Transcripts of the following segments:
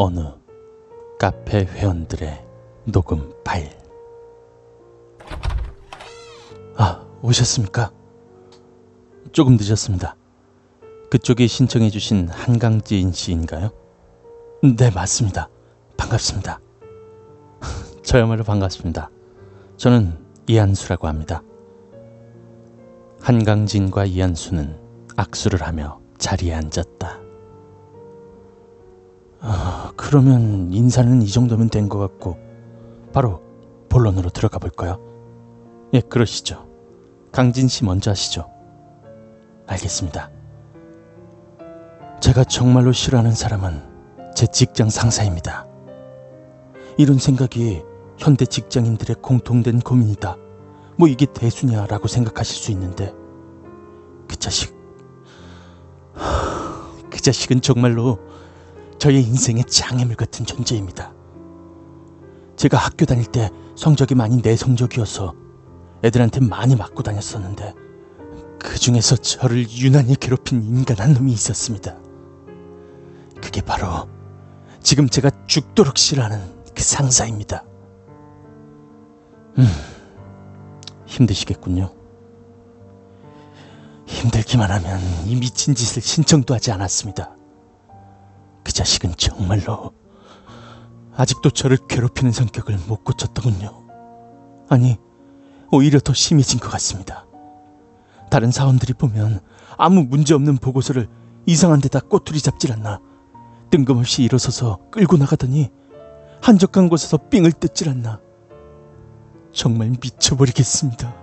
어느 카페 회원들의 녹음 파일. 아, 오셨습니까? 조금 늦었습니다. 그쪽이 신청해주신 한강지인 씨인가요? 네, 맞습니다. 반갑습니다. 저야말로 반갑습니다. 저는 이한수라고 합니다. 한강진과 이한수는 악수를 하며 자리에 앉았다. 아, 그러면 인사는 이 정도면 된 것 같고 바로 본론으로 들어가 볼까요? 예, 그러시죠. 강진 씨 먼저 하시죠. 알겠습니다. 제가 정말로 싫어하는 사람은 제 직장 상사입니다. 이런 생각이 현대 직장인들의 공통된 고민이다. 뭐 이게 대수냐라고 생각하실 수 있는데 그 자식 그 자식은 정말로 저의 인생의 장애물 같은 존재입니다. 제가 학교 다닐 때 성적이 많이 내성적이어서 애들한테 많이 맞고 다녔었는데 그 중에서 저를 유난히 괴롭힌 인간 한 놈이 있었습니다. 그게 바로 지금 제가 죽도록 싫어하는 그 상사입니다. 음, 힘드시겠군요. 힘들기만 하면 이 미친 짓을 신청도 하지 않았습니다. 그 자식은 정말로 아직도 저를 괴롭히는 성격을 못 고쳤더군요. 아니, 오히려 더 심해진 것 같습니다. 다른 사원들이 보면 아무 문제 없는 보고서를 이상한 데다 꼬투리 잡질 않나 뜬금없이 일어서서 끌고 나가더니 한적한 곳에서 삥을 뜯질 않나 정말 미쳐버리겠습니다.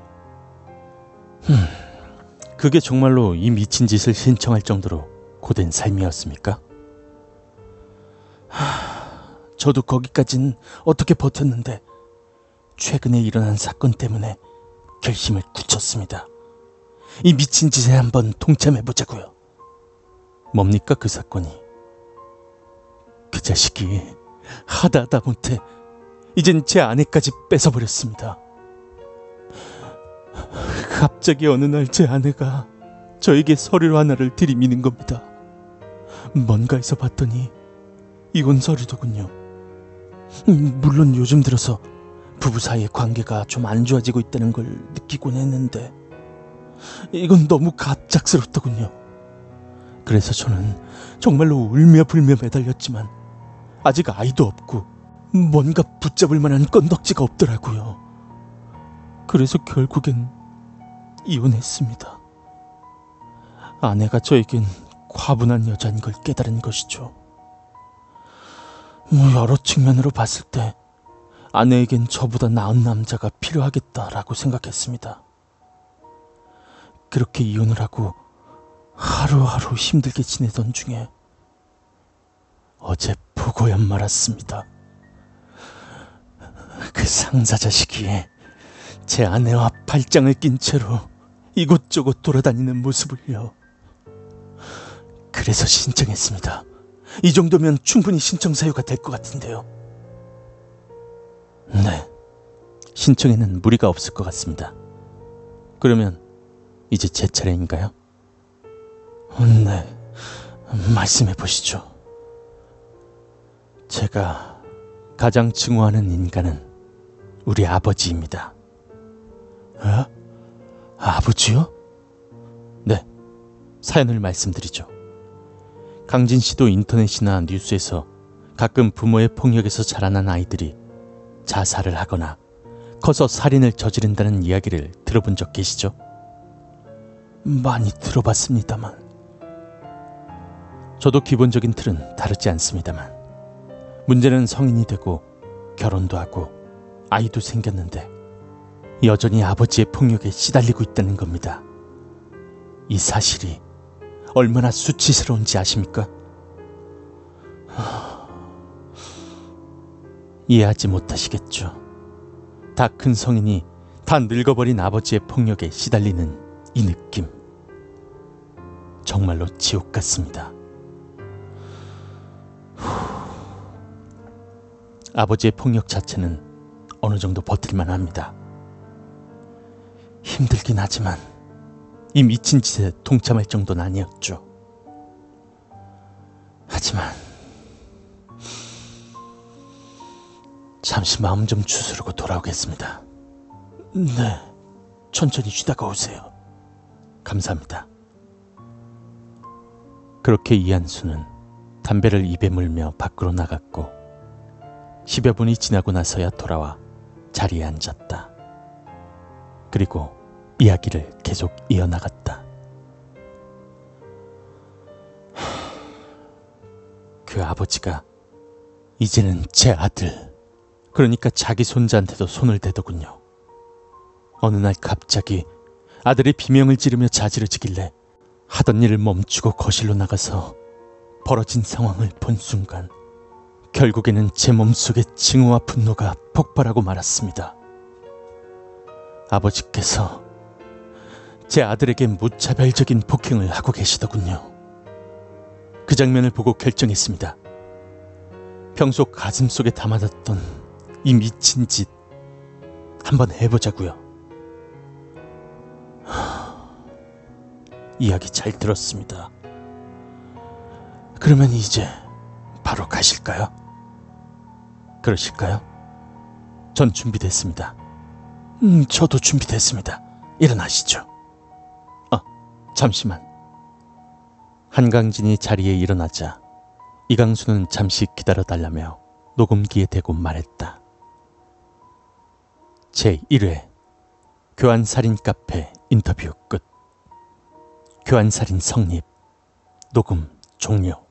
음, 그게 정말로 이 미친 짓을 신청할 정도로 고된 삶이었습니까? 저도 거기까진 어떻게 버텼는데 최근에 일어난 사건 때문에 결심을 굳혔습니다. 이 미친 짓에 한번 동참해보자고요. 뭡니까 그 사건이? 그 자식이 하다 하다 못해 이젠 제 아내까지 뺏어버렸습니다. 갑자기 어느 날 제 아내가 저에게 서류 하나를 들이미는 겁니다. 뭔가에서 봤더니 이건 서류더군요. 음, 물론 요즘 들어서 부부 사이의 관계가 좀 안 좋아지고 있다는 걸 느끼곤 했는데 이건 너무 갑작스럽더군요. 그래서 저는 정말로 울며 불며 매달렸지만 아직 아이도 없고 뭔가 붙잡을 만한 건덕지가 없더라고요. 그래서 결국엔 이혼했습니다. 아내가 저에겐 과분한 여자인 걸 깨달은 것이죠. 뭐 여러 측면으로 봤을 때 아내에겐 저보다 나은 남자가 필요하겠다라고 생각했습니다. 그렇게 이혼을 하고 하루하루 힘들게 지내던 중에 어제 보고야 말았습니다. 그 상사 자식이 제 아내와 발장을 낀 채로 이곳저곳 돌아다니는 모습을요. 그래서 신청했습니다. 이 정도면 충분히 신청 사유가 될 것 같은데요. 네. 신청에는 무리가 없을 것 같습니다. 그러면 이제 제 차례인가요? 네. 말씀해 보시죠. 제가 가장 증오하는 인간은 우리 아버지입니다. 어? 아버지요? 네. 사연을 말씀드리죠. 강진 씨도 인터넷이나 뉴스에서 가끔 부모의 폭력에서 자라난 아이들이 자살을 하거나 커서 살인을 저지른다는 이야기를 들어본 적 계시죠? 많이 들어봤습니다만. 저도 기본적인 틀은 다르지 않습니다만. 문제는 성인이 되고 결혼도 하고 아이도 생겼는데 여전히 아버지의 폭력에 시달리고 있다는 겁니다. 이 사실이 얼마나 수치스러운지 아십니까? 이해하지 못하시겠죠. 다 큰 성인이 다 늙어버린 아버지의 폭력에 시달리는 이 느낌. 정말로 지옥 같습니다. 아버지의 폭력 자체는 어느 정도 버틸만 합니다. 힘들긴 하지만 이 미친 짓에 동참할 정도는 아니었죠. 하지만 잠시 마음 좀 추스르고 돌아오겠습니다. 네, 천천히 쉬다가 오세요. 감사합니다. 그렇게 이한수는 담배를 입에 물며 밖으로 나갔고 10여 분이 지나고 나서야 돌아와 자리에 앉았다. 그리고 이야기를 계속 이어나갔다. 그 아버지가 이제는 제 아들, 그러니까 자기 손자한테도 손을 대더군요. 어느 날 갑자기 아들의 비명을 지르며 자지러지길래 하던 일을 멈추고 거실로 나가서 벌어진 상황을 본 순간 결국에는 제 몸속에 징후와 분노가 폭발하고 말았습니다. 아버지께서 제 아들에게 무차별적인 폭행을 하고 계시더군요. 그 장면을 보고 결정했습니다. 평소 가슴 속에 담아뒀던 이 미친 짓 한번 해보자고요. 하, 이야기 잘 들었습니다. 그러면 이제 바로 가실까요? 그러실까요? 전 준비됐습니다. 음, 저도 준비됐습니다. 일어나시죠. 아, 잠시만. 한강진이 자리에 일어나자 이강수는 잠시 기다려달라며 녹음기에 대고 말했다. 제1회 교환살인 카페 인터뷰 끝. 교환살인 성립. 녹음 종료.